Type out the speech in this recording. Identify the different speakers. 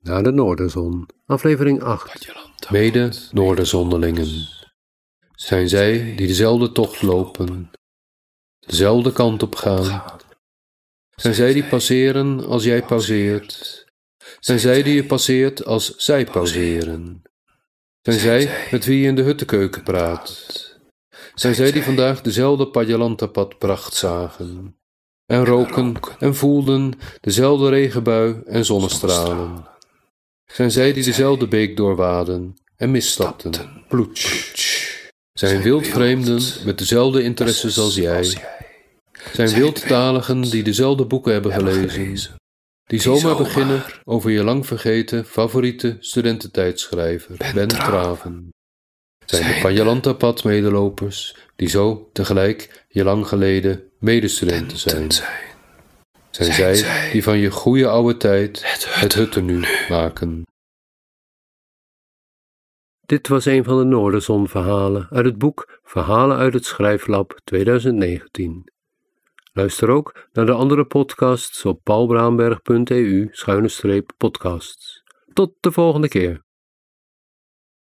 Speaker 1: naar de Noorderzon, aflevering 8. Mede Noorderzonderlingen. Zijn zij die dezelfde tocht lopen, dezelfde kant op gaan? Zijn zij die passeren als jij pauzeert? Zijn zij die je passeert als zij pauzeren? Zijn zij met wie je in de huttenkeuken praat? Zijn zij die vandaag dezelfde Padjalantapad pracht zagen? En roken en voelden dezelfde regenbui en zonnestralen? Zijn zij die dezelfde beek doorwaden en misstapten, ploetsch? Zijn wildvreemden met dezelfde interesses als jij? Zijn wildtaligen die dezelfde boeken hebben gelezen? Die zomaar beginnen over je lang vergeten favoriete studententijdschrijver, Ben Traven. Zijn de Pajalantapad-medelopers die zo tegelijk je lang geleden medestudenten zijn. Zijn zij die van je goede oude tijd het hutten nu maken. Dit was een van de Noorderzon-verhalen uit het boek Verhalen uit het Schrijflab 2019. Luister ook naar de andere podcasts op paulbraamberg.eu-podcasts. Tot de volgende keer.